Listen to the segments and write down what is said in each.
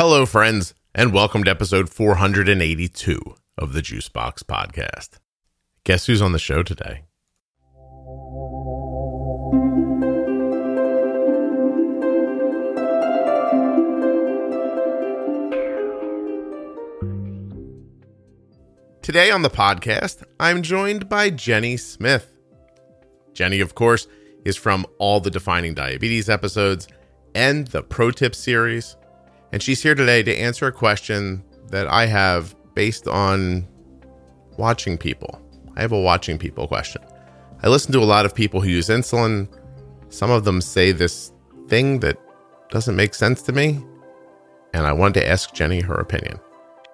Hello, friends, and welcome to episode 482 of the Juicebox Podcast. Guess who's on the show today? Today on the podcast, I'm joined by Jenny Smith. Jenny, of course, is from all the Defining Diabetes episodes and the Pro Tips series and she's here today to answer a question that I have based on watching people. I have a watching people question. I listen to a lot of people who use insulin. Some of them say this thing that doesn't make sense to me. And I wanted to ask Jenny her opinion.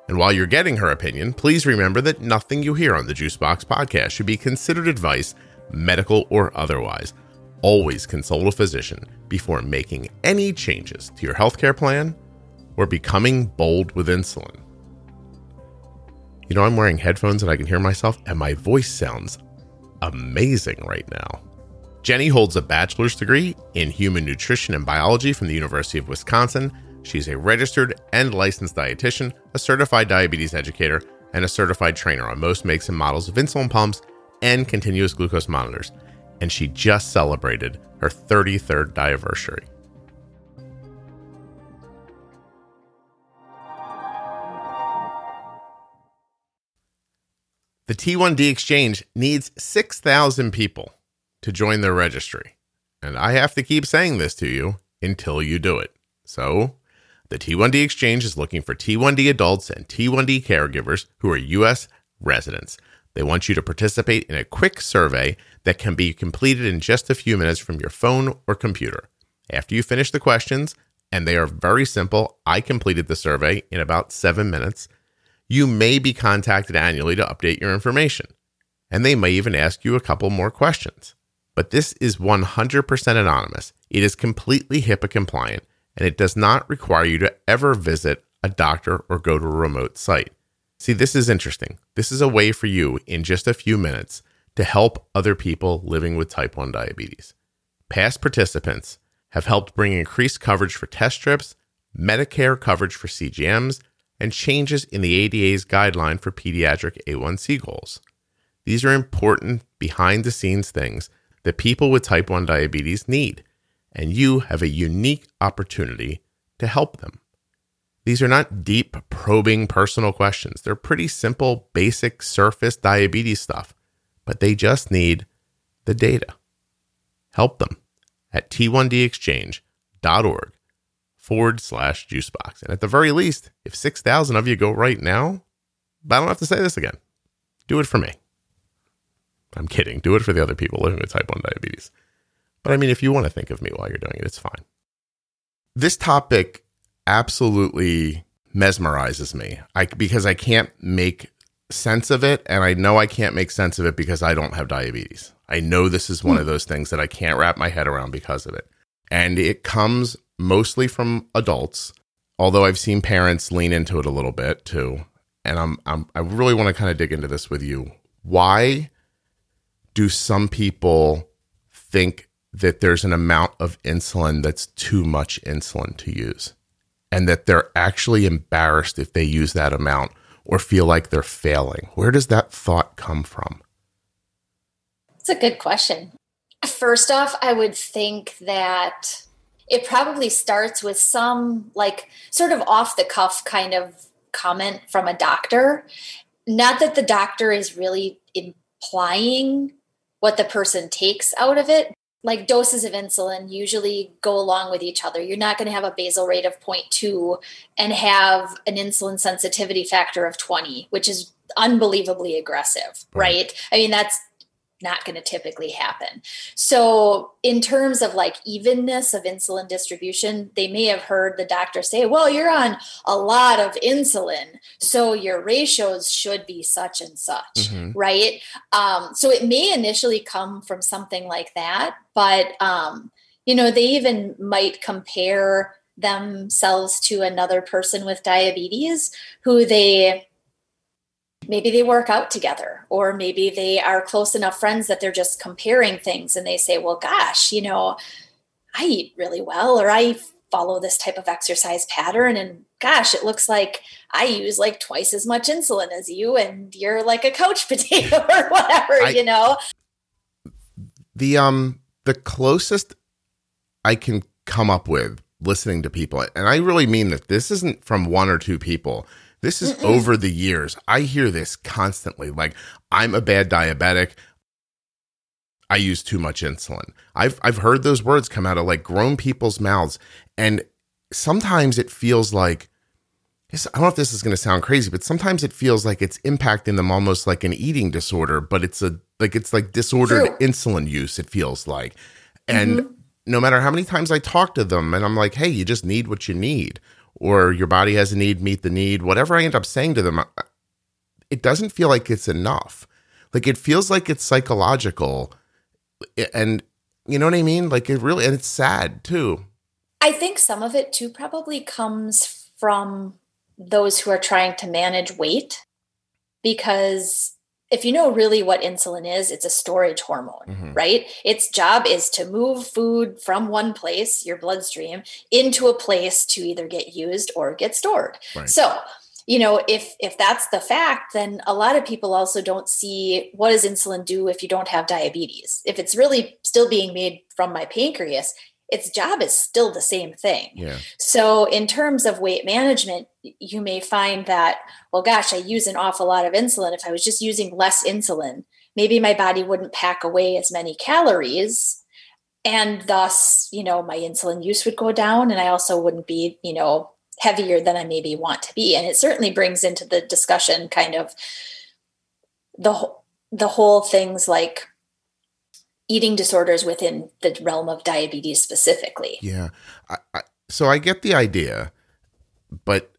And while you're getting her opinion, please remember that nothing you hear on the Juicebox podcast should be considered advice, medical or otherwise. Always consult a physician before making any changes to your healthcare plan or becoming bold with insulin. You know, I'm wearing headphones and I can hear myself, and my voice sounds amazing right now. Jenny holds a bachelor's degree in human nutrition and biology from the University of Wisconsin. She's a registered and licensed dietitian, a certified diabetes educator, and a certified trainer on most makes and models of insulin pumps and continuous glucose monitors. And she just celebrated her 33rd anniversary. The T1D Exchange needs 6,000 people to join their registry. And I have to keep saying this to you until you do it. So, the T1D Exchange is looking for T1D adults and T1D caregivers who are U.S. residents. They want you to participate in a quick survey that can be completed in just a few minutes from your phone or computer. After you finish the questions, and they are very simple, I completed the survey in about seven minutes you may be contacted annually to update your information. And they may even ask you a couple more questions. But this is 100% anonymous. It is completely HIPAA compliant, and it does not require you to ever visit a doctor or go to a remote site. See, this is interesting. This is a way for you in just a few minutes to help other people living with type 1 diabetes. Past participants have helped bring increased coverage for test strips, Medicare coverage for CGMs, and changes in the ADA's guideline for pediatric A1C goals. These are important behind the scenes things that people with type 1 diabetes need, and you have a unique opportunity to help them. These are not deep, probing personal questions. They're pretty simple, basic surface diabetes stuff, but they just need the data. Help them at t1dexchange.org forward slash juicebox. And at the very least, if 6,000 of you go right now, I don't have to say this again. Do it for me. I'm kidding. Do it for the other people living with type 1 diabetes. But I mean, if you want to think of me while you're doing it, it's fine. This topic absolutely mesmerizes me I, because I can't make sense of it. And I know I can't make sense of it because I don't have diabetes. I know this is one hmm. of those things that I can't wrap my head around because of it. And it comes mostly from adults, although I've seen parents lean into it a little bit too. And I'm, I'm I really want to kind of dig into this with you. Why do some people think that there's an amount of insulin that's too much insulin to use? And that they're actually embarrassed if they use that amount or feel like they're failing? Where does that thought come from? It's a good question. First off, I would think that it probably starts with some like sort of off the cuff kind of comment from a doctor. Not that the doctor is really implying what the person takes out of it. Like doses of insulin usually go along with each other. You're not going to have a basal rate of 0.2 and have an insulin sensitivity factor of 20, which is unbelievably aggressive, right? I mean, that's not going to typically happen. So, in terms of like evenness of insulin distribution, they may have heard the doctor say, Well, you're on a lot of insulin, so your ratios should be such and such, mm-hmm. right? Um, so, it may initially come from something like that, but, um, you know, they even might compare themselves to another person with diabetes who they maybe they work out together or maybe they are close enough friends that they're just comparing things and they say well gosh you know i eat really well or i follow this type of exercise pattern and gosh it looks like i use like twice as much insulin as you and you're like a couch potato or whatever I, you know? The um the closest i can come up with listening to people and i really mean that this isn't from one or two people this is Mm-mm. over the years i hear this constantly like i'm a bad diabetic I use too much insulin. I've I've heard those words come out of like grown people's mouths, and sometimes it feels like I don't know if this is going to sound crazy, but sometimes it feels like it's impacting them almost like an eating disorder, but it's a like it's like disordered True. insulin use. It feels like, and mm-hmm. no matter how many times I talk to them, and I'm like, hey, you just need what you need, or your body has a need, meet the need. Whatever I end up saying to them, it doesn't feel like it's enough. Like it feels like it's psychological and you know what I mean? Like it really, and it's sad too. I think some of it too probably comes from those who are trying to manage weight because if you know really what insulin is, it's a storage hormone, mm-hmm. right? Its job is to move food from one place, your bloodstream, into a place to either get used or get stored. Right. So you know if if that's the fact then a lot of people also don't see what does insulin do if you don't have diabetes if it's really still being made from my pancreas its job is still the same thing yeah. so in terms of weight management you may find that well gosh i use an awful lot of insulin if i was just using less insulin maybe my body wouldn't pack away as many calories and thus you know my insulin use would go down and i also wouldn't be you know heavier than I maybe want to be. And it certainly brings into the discussion kind of the the whole things like eating disorders within the realm of diabetes specifically. Yeah. I, I, so I get the idea, but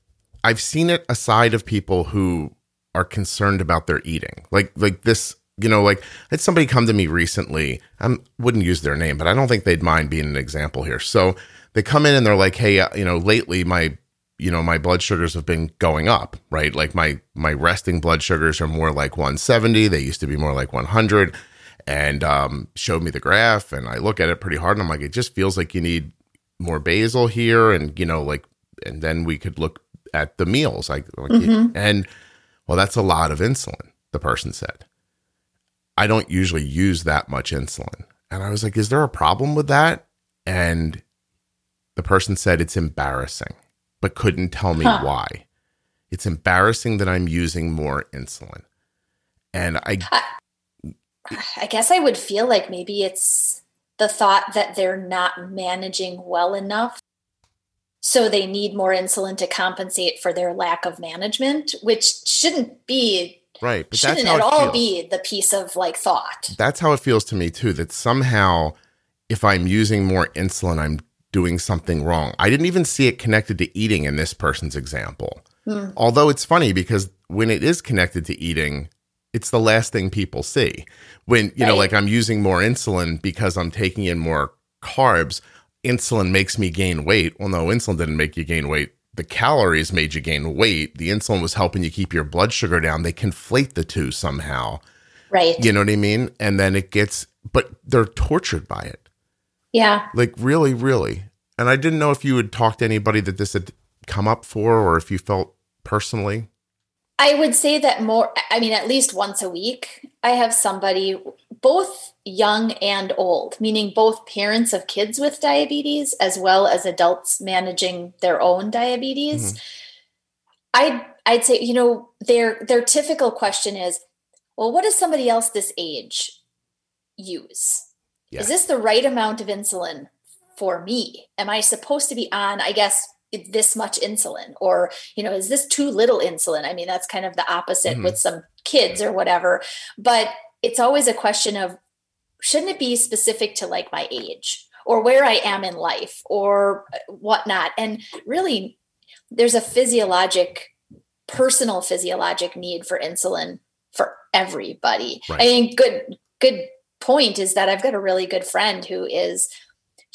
I've seen it aside of people who are concerned about their eating. Like like this, you know, like I had somebody come to me recently. I wouldn't use their name, but I don't think they'd mind being an example here. So they come in and they're like, "Hey, uh, you know, lately my you know my blood sugars have been going up right like my my resting blood sugars are more like 170 they used to be more like 100 and um, showed me the graph and i look at it pretty hard and i'm like it just feels like you need more basal here and you know like and then we could look at the meals like, like mm-hmm. and well that's a lot of insulin the person said i don't usually use that much insulin and i was like is there a problem with that and the person said it's embarrassing but couldn't tell me huh. why. It's embarrassing that I'm using more insulin. And I, I guess I would feel like maybe it's the thought that they're not managing well enough. So they need more insulin to compensate for their lack of management, which shouldn't be right. But shouldn't at all feels. be the piece of like thought. That's how it feels to me too. That somehow, if I'm using more insulin, I'm doing something wrong. I didn't even see it connected to eating in this person's example. Mm. Although it's funny because when it is connected to eating, it's the last thing people see. When, you right. know, like I'm using more insulin because I'm taking in more carbs, insulin makes me gain weight. Well, no, insulin didn't make you gain weight. The calories made you gain weight. The insulin was helping you keep your blood sugar down. They conflate the two somehow. Right. You know what I mean? And then it gets, but they're tortured by it. Yeah. Like really, really. And I didn't know if you had talked to anybody that this had come up for or if you felt personally. I would say that more, I mean, at least once a week, I have somebody, both young and old, meaning both parents of kids with diabetes as well as adults managing their own diabetes. Mm-hmm. I'd, I'd say, you know, their, their typical question is, well, what does somebody else this age use? yeah. is this the right amount of insulin for me? Am I supposed to be on, I guess, this much insulin? Or, you know, is this too little insulin? I mean, that's kind of the opposite mm-hmm. with some kids or whatever. But it's always a question of shouldn't it be specific to like my age or where I am in life or whatnot? And really, there's a physiologic, personal physiologic need for insulin for everybody. Right. I mean, good, good point is that I've got a really good friend who is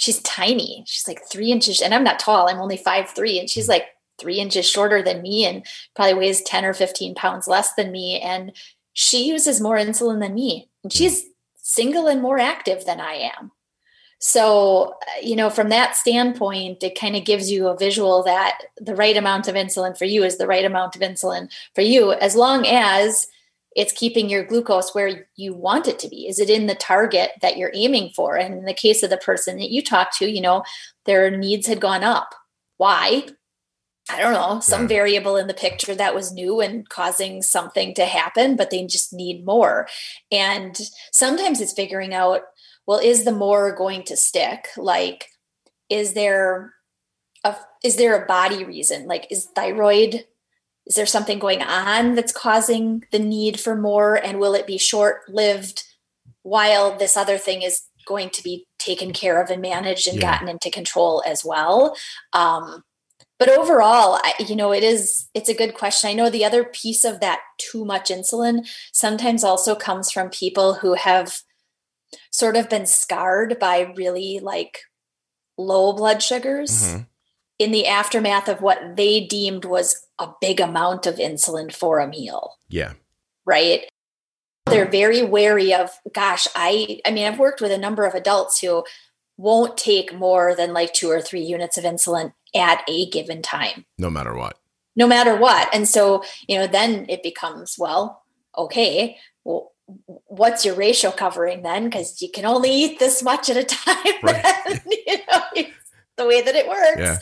she's tiny. She's like three inches, and I'm not tall. I'm only five three, and she's like three inches shorter than me, and probably weighs ten or fifteen pounds less than me. And she uses more insulin than me, and she's single and more active than I am. So, uh, you know, from that standpoint, it kind of gives you a visual that the right amount of insulin for you is the right amount of insulin for you, as long as it's keeping your glucose where you want it to be. Is it in the target that you're aiming for? And in the case of the person that you talked to, you know, their needs had gone up. Why? I don't know, some yeah. variable in the picture that was new and causing something to happen, but they just need more. And sometimes it's figuring out well, is the more going to stick? Like, is there a is there a body reason? Like, is thyroid is there something going on that's causing the need for more and will it be short lived while this other thing is going to be taken care of and managed and yeah. gotten into control as well um, but overall I, you know it is it's a good question i know the other piece of that too much insulin sometimes also comes from people who have sort of been scarred by really like low blood sugars mm-hmm. in the aftermath of what they deemed was a big amount of insulin for a meal. Yeah. Right. They're very wary of, gosh, I, I mean, I've worked with a number of adults who won't take more than like two or three units of insulin at a given time. No matter what. No matter what. And so, you know, then it becomes, well, okay, well, what's your ratio covering then? Because you can only eat this much at a time. Right. you know, the way that it works. Yeah.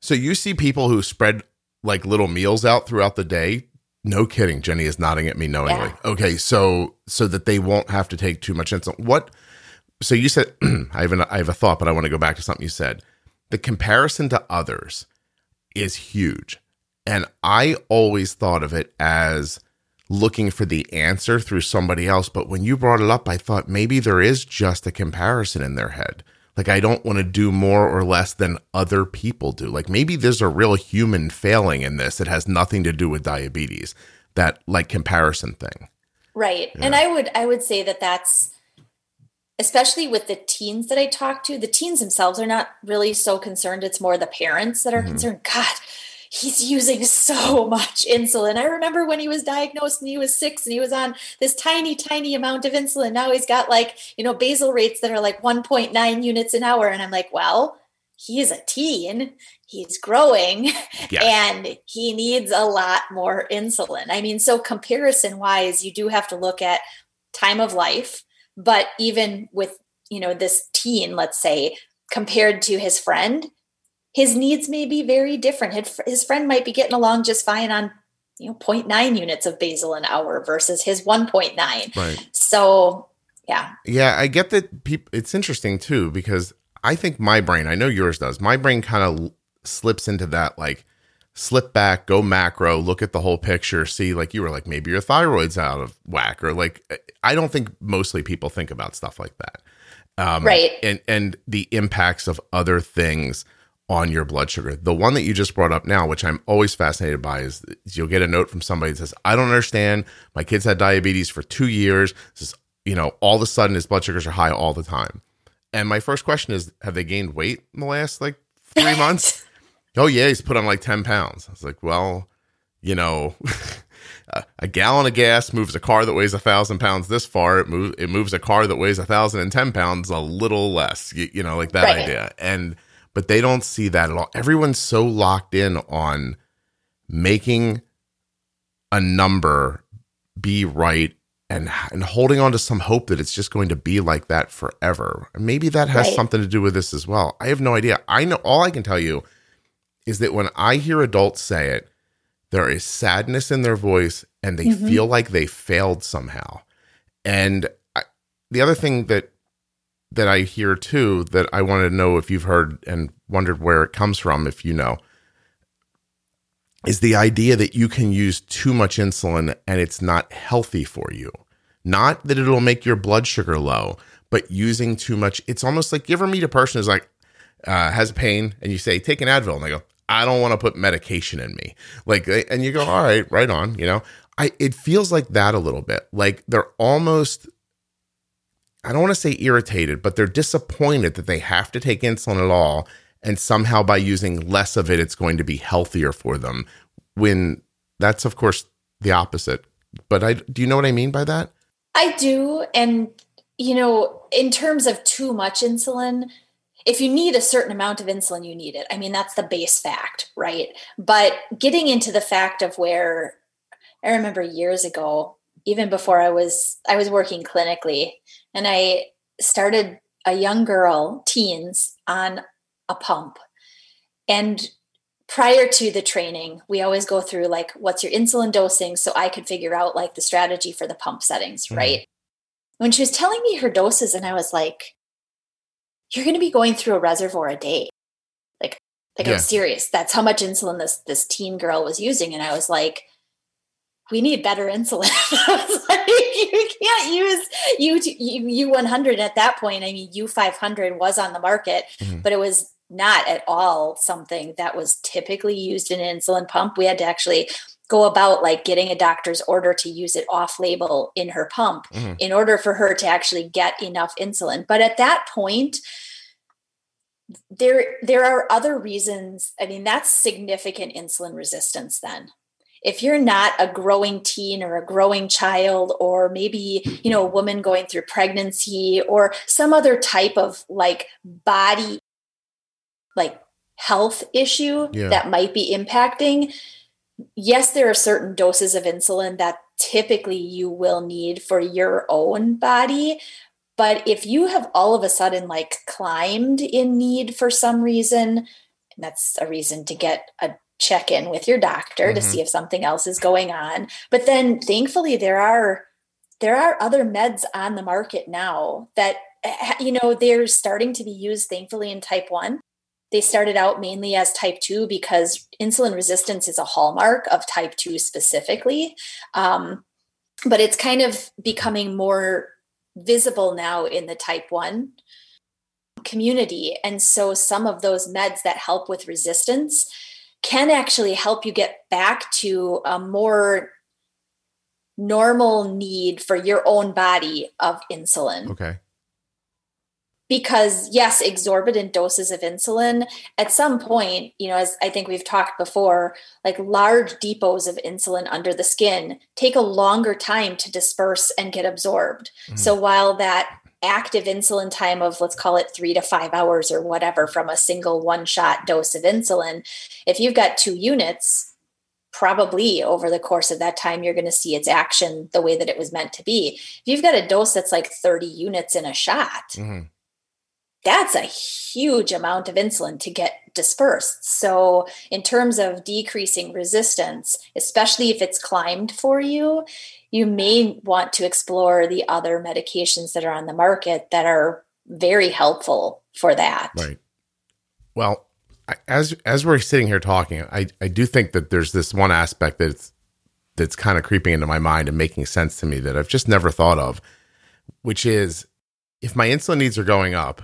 So you see people who spread like little meals out throughout the day. No kidding. Jenny is nodding at me knowingly. Yeah. Okay, so so that they won't have to take too much insulin. What? So you said I have an, I have a thought, but I want to go back to something you said. The comparison to others is huge, and I always thought of it as looking for the answer through somebody else. But when you brought it up, I thought maybe there is just a comparison in their head. Like, I don't want to do more or less than other people do. Like, maybe there's a real human failing in this. It has nothing to do with diabetes, that like comparison thing. Right. Yeah. And I would, I would say that that's, especially with the teens that I talk to, the teens themselves are not really so concerned. It's more the parents that are mm-hmm. concerned. God, he's using so much insulin. I remember when he was diagnosed and he was six and he was on this tiny, tiny amount of insulin. Now he's got like, you know, basal rates that are like 1.9 units an hour. And I'm like, well, he is a teen. He's growing and he needs a lot more insulin. I mean, so comparison wise, you do have to look at time of life, but even with, you know, this teen, let's say, compared to his friend, his needs may be very different. His friend might be getting along just fine on you know 0.9 units of basal an hour versus his 1.9. Right. So yeah. Yeah, I get that people it's interesting too because I think my brain, I know yours does. My brain kind of slips into that like slip back, go macro, look at the whole picture, see like you were like maybe your thyroid's out of whack or like I don't think mostly people think about stuff like that. Um, right. And and the impacts of other things on your blood sugar. The one that you just brought up now, which I'm always fascinated by, is, you'll get a note from somebody that says, I don't understand. My kids had diabetes for two years. This is, you know, all of a sudden his blood sugars are high all the time. And my first question is, have they gained weight in the last like three months? oh, yeah, he's put on like 10 pounds. I was like, well, you know, a gallon of gas moves a car that weighs a thousand pounds this far. It moves, it moves a car that weighs a thousand and ten pounds a little less, you, you know, like that right. idea. And, but they don't see that at all. Everyone's so locked in on making a number be right and and holding on to some hope that it's just going to be like that forever. Maybe that has right. something to do with this as well. I have no idea. I know all I can tell you is that when I hear adults say it, there is sadness in their voice and they mm-hmm. feel like they failed somehow. And I, the other thing that that I hear too that I want to know if you've heard and wondered where it comes from, if you know, is the idea that you can use too much insulin and it's not healthy for you. Not that it'll make your blood sugar low, but using too much. It's almost like you ever meet a person who's like, uh, has pain and you say, take an Advil. And they go, I don't want to put medication in me. Like, and you go, all right, right on, you know. I, it feels like that a little bit. Like they're almost I don't want to say irritated, but they're disappointed that they have to take insulin at all. And somehow by using less of it, it's going to be healthier for them. When that's, of course, the opposite. But I do you know what I mean by that? I do. And you know, in terms of too much insulin, if you need a certain amount of insulin, you need it. I mean, that's the base fact, right? But getting into the fact of where I remember years ago, even before I was I was working clinically, and I started a young girl, teens, on a pump. And prior to the training, we always go through like what's your insulin dosing so I could figure out like the strategy for the pump settings, mm-hmm. right? When she was telling me her doses, and I was like, you're going to be going through a reservoir a day. Like, like yeah. I'm serious. That's how much insulin this this teen girl was using, and I was like, we need better insulin. like, you can't use U U one hundred at that point. I mean, U five hundred was on the market, mm-hmm. but it was not at all something that was typically used in an insulin pump. We had to actually go about like getting a doctor's order to use it off label in her pump mm-hmm. in order for her to actually get enough insulin. But at that point, there there are other reasons i mean that's significant insulin resistance then if you're not a growing teen or a growing child or maybe you know a woman going through pregnancy or some other type of like body like health issue yeah. that might be impacting yes there are certain doses of insulin that typically you will need for your own body but if you have all of a sudden like climbed in need for some reason, that's a reason to get a check in with your doctor mm-hmm. to see if something else is going on. But then thankfully there are there are other meds on the market now that eh, you know they're starting to be used thankfully in type 1 they started out mainly as type 2 because insulin resistance is a hallmark of type 2 specifically um, but it's kind of becoming more visible now in the type 1 community. And so some of those meds that help with resistance can actually help you get back to a more normal need for your own body of insulin. Okay because yes exorbitant doses of insulin at some point you know as i think we've talked before like large depots of insulin under the skin take a longer time to disperse and get absorbed mm. so while that active insulin time of let's call it 3 to 5 hours or whatever from a single one shot dose of insulin if you've got two units probably over the course of that time you're going to see its action the way that it was meant to be. If you've got a dose that's like 30 units in a shot mm-hmm that's a huge amount of insulin to get dispersed. So, in terms of decreasing resistance, especially if it's climbed for you, you may want to explore the other medications that are on the market that are very helpful for that. Right. Well, as as we're sitting here talking, I I do think that there's this one aspect that's that's kind of creeping into my mind and making sense to me that I've just never thought of, which is if my insulin needs are going up,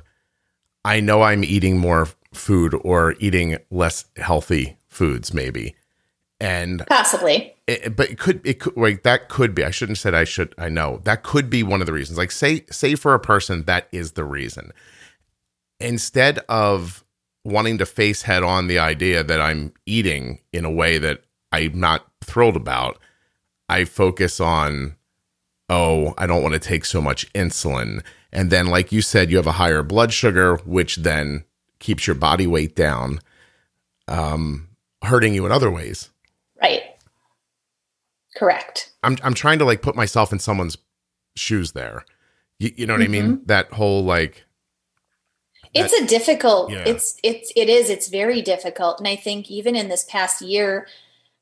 I know I'm eating more food or eating less healthy foods, maybe. And possibly, it, but it could, it could, like that could be, I shouldn't have said I should, I know that could be one of the reasons. Like, say, say for a person, that is the reason. Instead of wanting to face head on the idea that I'm eating in a way that I'm not thrilled about, I focus on, oh, I don't want to take so much insulin and then, like you said, you have a higher blood sugar, which then keeps your body weight down, um, hurting you in other ways. Right. Correct. I'm I'm trying to like put myself in someone's shoes there. You, you know what mm-hmm. I mean? Mm-hmm. That whole like it's a difficult yeah. it's it's it is it's very difficult and i think even in this past year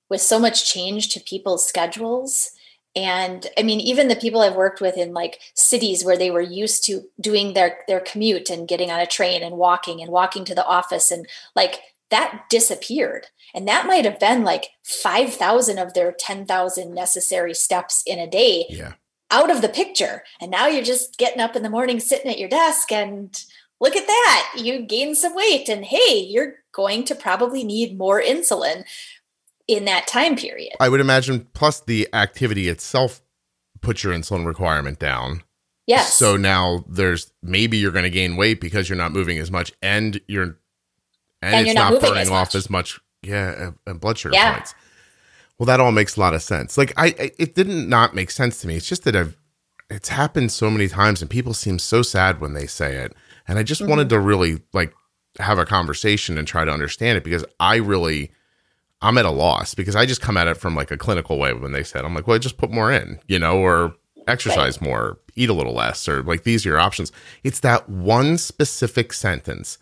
with so much change to people's schedules and i mean even the people i've worked with in like cities where they were used to doing their their commute and getting on a train and walking and walking to the office and like that disappeared. And that might have been like 5000 of their 10000 necessary steps in a day yeah. out of the picture. And now you're just getting up in the morning sitting at your desk and look at that you gain some weight and hey you're going to probably need more insulin in that time period. I would imagine, plus the activity itself puts your insulin requirement down. Yes. So now there's maybe you're going to gain weight because you're not moving as much, and you're and, and it's not, not burning as off as much, yeah, and blood sugar yeah. points. Well, that all makes a lot of sense. Like I, I, it didn't not make sense to me. It's just that I've it's happened so many times and people seem so sad when they say it. And I just Mm-hmm. wanted to really like have a conversation and try to understand it because I really I'm at a loss because I just come at it from like a clinical way when they said I'm like, well, just put more in, you know, or exercise more, eat a little less, or like these are your options. It's that one specific sentence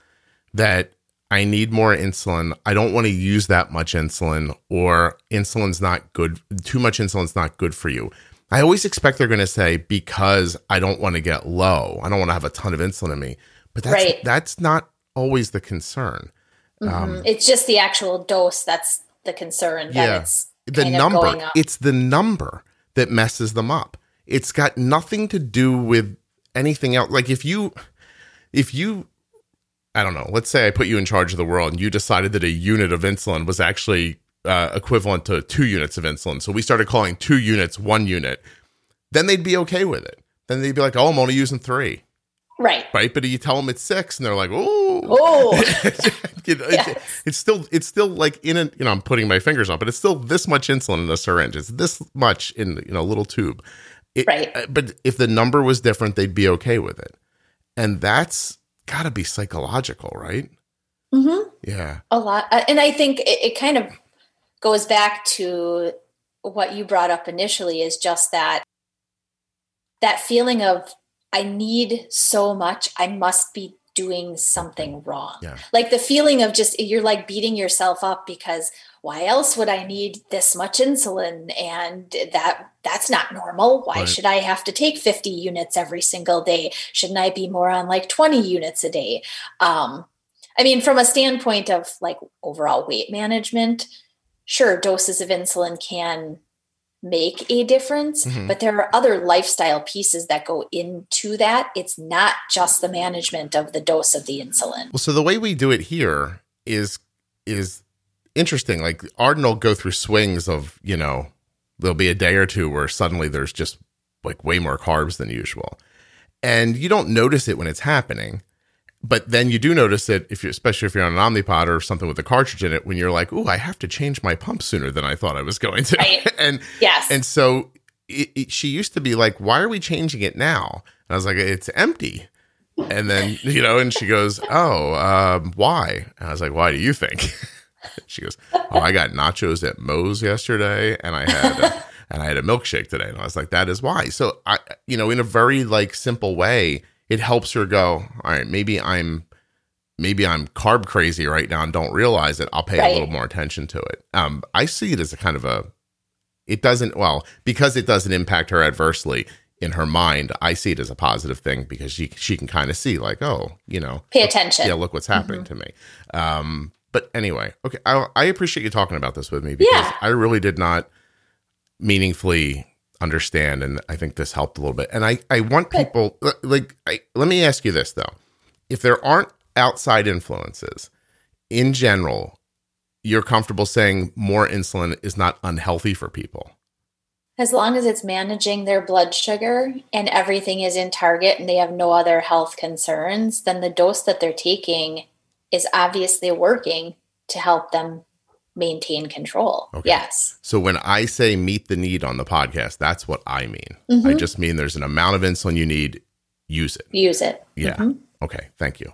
that I need more insulin. I don't want to use that much insulin, or insulin's not good. Too much insulin's not good for you. I always expect they're going to say because I don't want to get low. I don't want to have a ton of insulin in me. But that's Right. that's not always the concern. Mhm. it's just the actual dose that's the concern that Yeah. it's The number. It's the number that messes them up. It's got nothing to do with anything else. Like if you if you I don't know, let's say I put you in charge of the world and you decided that a unit of insulin was actually uh, equivalent to two units of insulin. So we started calling two units one unit. Then they'd be okay with it. Then they'd be like, oh, I'm only using three. right. Right. But you tell them it's six and they're like, oh, Oh, it- it's still it's still like in a you know I'm putting my fingers on, but it's still this much insulin in the syringe. It's this much in you know a little tube. It- Right. uh, But if the number was different, they'd be okay with it, and that's got to be psychological, right? Mm-hmm. Yeah. a lot. Uh, And I think it, it kind of goes back to what you brought up initially is just that that feeling of I need so much, I must be doing something wrong. Yeah. Like the feeling of just you're like beating yourself up because why else would I need this much insulin and that that's not normal. Why Right. should I have to take 50 units every single day? Shouldn't I be more on like 20 units a day? Um I mean, from a standpoint of like overall weight management, sure, doses of insulin can make a difference, Mhm. but there are other lifestyle pieces that go into that. It's not just the management of the dose of the insulin. Well, so the way we do it here is is interesting. Like Arden will go through swings of you know there'll be a day or two where suddenly there's just like way more carbs than usual, and you don't notice it when it's happening. But then you do notice that if you, especially if you're on an Omnipod or something with a cartridge in it, when you're like, "Ooh, I have to change my pump sooner than I thought I was going to," Right. and Yes. and so it, it, she used to be like, "Why are we changing it now?" And I was like, "It's empty." And then you know, and she goes, "Oh, um, why?" And I was like, "Why do you think?" she goes, "Oh, I got nachos at Moe's yesterday, and I had a, and I had a milkshake today." And I was like, "That is why." So I, you know, in a very like simple way, it helps her go. All right, maybe I'm maybe I'm carb crazy right now and don't realize it. I'll pay a little more attention to it. Um, I see it as a kind of a it doesn't well because it doesn't impact her adversely in her mind i see it as a positive thing because she she can kind of see like oh you know Pay attention. yeah look what's happening to me um but anyway okay I, I appreciate you talking about this with me because Yeah. i really did not meaningfully understand and i think this helped a little bit. And i i want people like I, let me ask you this though. If there aren't outside influences in general you're comfortable saying more insulin is not unhealthy for people? As long as it's managing their blood sugar and everything is in target and they have no other health concerns, then the dose that they're taking is obviously working to help them maintain control. Okay. Yes. So when I say meet the need on the podcast, that's what I mean. I Mhm. just mean there's an amount of insulin you need, use it. Use it. Yeah. Mhm. Okay. Thank you.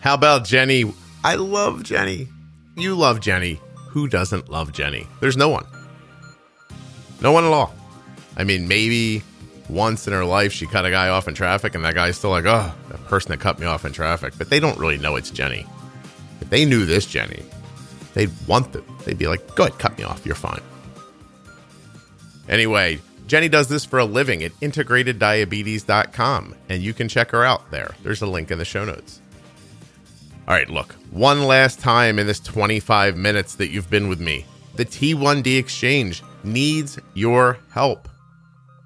How about Jenny? I love Jenny. You love Jenny. Who doesn't love Jenny? There's no one. No one at all. I mean, maybe once in her life she cut a guy off in traffic and that guy's still like, oh, that person that cut me off in traffic. But they don't really know it's Jenny. If they knew this Jenny, they'd want them. They'd be like, go ahead, cut me off. You're fine. Anyway, Jenny does this for a living at integrateddiabetes.com, and you can check her out there. There's a link in the show notes. All right, look, one last time in this 25 minutes that you've been with me, the T1D Exchange needs your help.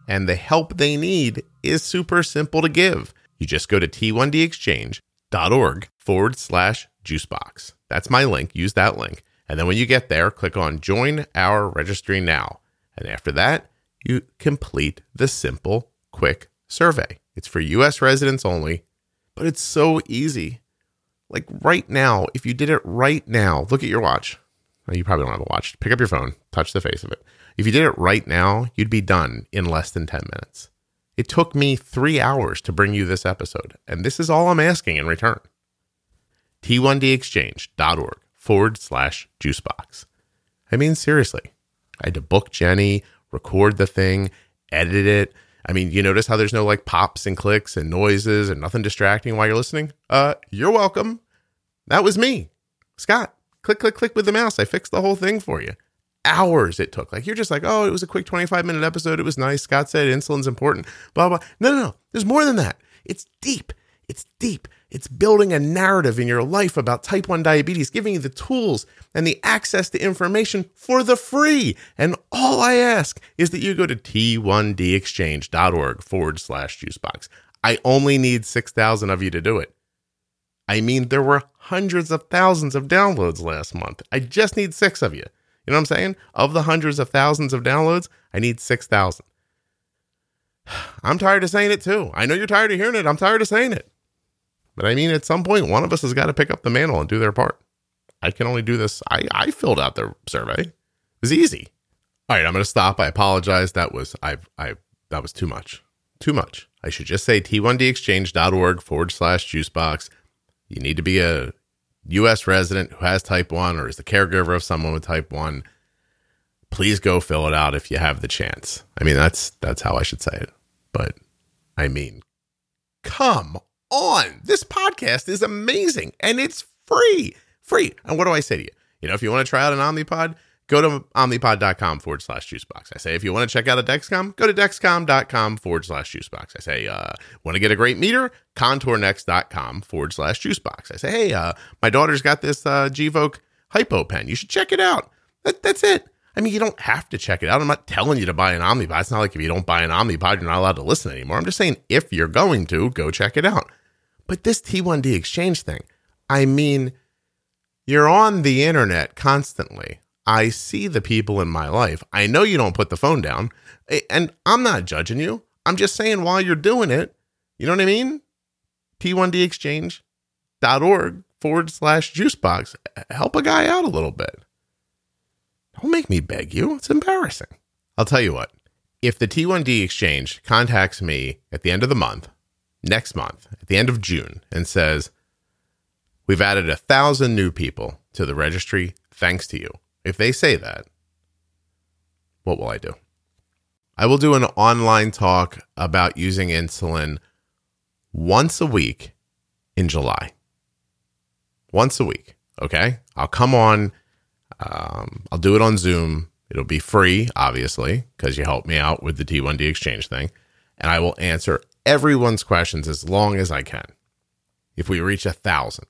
And the help they need is super simple to give. You just go to t1dexchange.org forward slash juicebox. That's my link. Use that link. And then when you get there, click on join our registry now. And after that, you complete the simple, quick survey. It's for US residents only, but it's so easy. Like right now, if you did it right now, look at your watch. You probably don't have a watch. Pick up your phone, touch the face of it. If you did it right now, you'd be done in less than 10 minutes. It took me three hours to bring you this episode, and this is all I'm asking in return. T1dexchange.org forward slash juicebox. I mean, seriously, I had to book Jenny, record the thing, edit it. I mean, you notice how there's no like pops and clicks and noises and nothing distracting while you're listening? Uh, you're welcome. That was me, Scott. Click, click, click with the mouse. I fixed the whole thing for you. Hours it took. Like you're just like, oh, it was a quick 25 minute episode. It was nice. Scott said insulin's important. Blah blah. No, no, no. There's more than that. It's deep. It's deep. It's building a narrative in your life about type 1 diabetes, giving you the tools and the access to information for the free. And all I ask is that you go to t1dexchange.org forward slash juicebox. I only need 6,000 of you to do it. I mean, there were hundreds of thousands of downloads last month. I just need six of you. You know what I'm saying? Of the hundreds of thousands of downloads, I need 6,000. I'm tired of saying it too. I know you're tired of hearing it. I'm tired of saying it. But I mean, at some point, one of us has got to pick up the mantle and do their part. I can only do this. I, I filled out the survey. It was easy. All right, I'm going to stop. I apologize. That was I I that was too much. Too much. I should just say t1dexchange.org forward slash juicebox. You need to be a U.S. resident who has type 1 or is the caregiver of someone with type 1. Please go fill it out if you have the chance. I mean, that's that's how I should say it. But I mean, come on. This podcast is amazing and it's free. Free. And what do I say to you? You know, if you want to try out an Omnipod, go to omnipod.com forward slash juicebox. I say, if you want to check out a Dexcom, go to dexcom.com forward slash juicebox. I say, uh, want to get a great meter? Contournext.com forward slash juicebox. I say, hey, uh, my daughter's got this uh, Gvoke Hypo pen. You should check it out. That, that's it. I mean, you don't have to check it out. I'm not telling you to buy an Omnipod. It's not like if you don't buy an Omnipod, you're not allowed to listen anymore. I'm just saying, if you're going to, go check it out. But this T1D exchange thing, I mean, you're on the internet constantly. I see the people in my life. I know you don't put the phone down, and I'm not judging you. I'm just saying while you're doing it, you know what I mean? T1dexchange.org forward slash juicebox. Help a guy out a little bit. Don't make me beg you. It's embarrassing. I'll tell you what. If the T1D exchange contacts me at the end of the month, next month, at the end of June, and says, We've added a thousand new people to the registry thanks to you. If they say that, what will I do? I will do an online talk about using insulin once a week in July. Once a week. Okay. I'll come on. Um, I'll do it on Zoom. It'll be free, obviously, because you helped me out with the T1D exchange thing. And I will answer everyone's questions as long as I can. If we reach a thousand.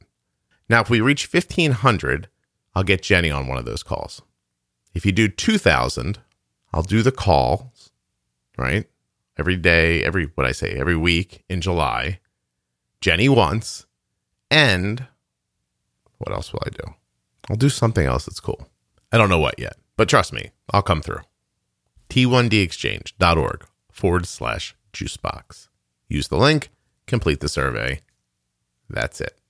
Now, if we reach 1500, I'll get Jenny on one of those calls. If you do 2000, I'll do the calls, right? Every day, every, what I say, every week in July. Jenny once. And what else will I do? I'll do something else that's cool. I don't know what yet, but trust me, I'll come through. T1dexchange.org forward slash juicebox. Use the link, complete the survey. That's it.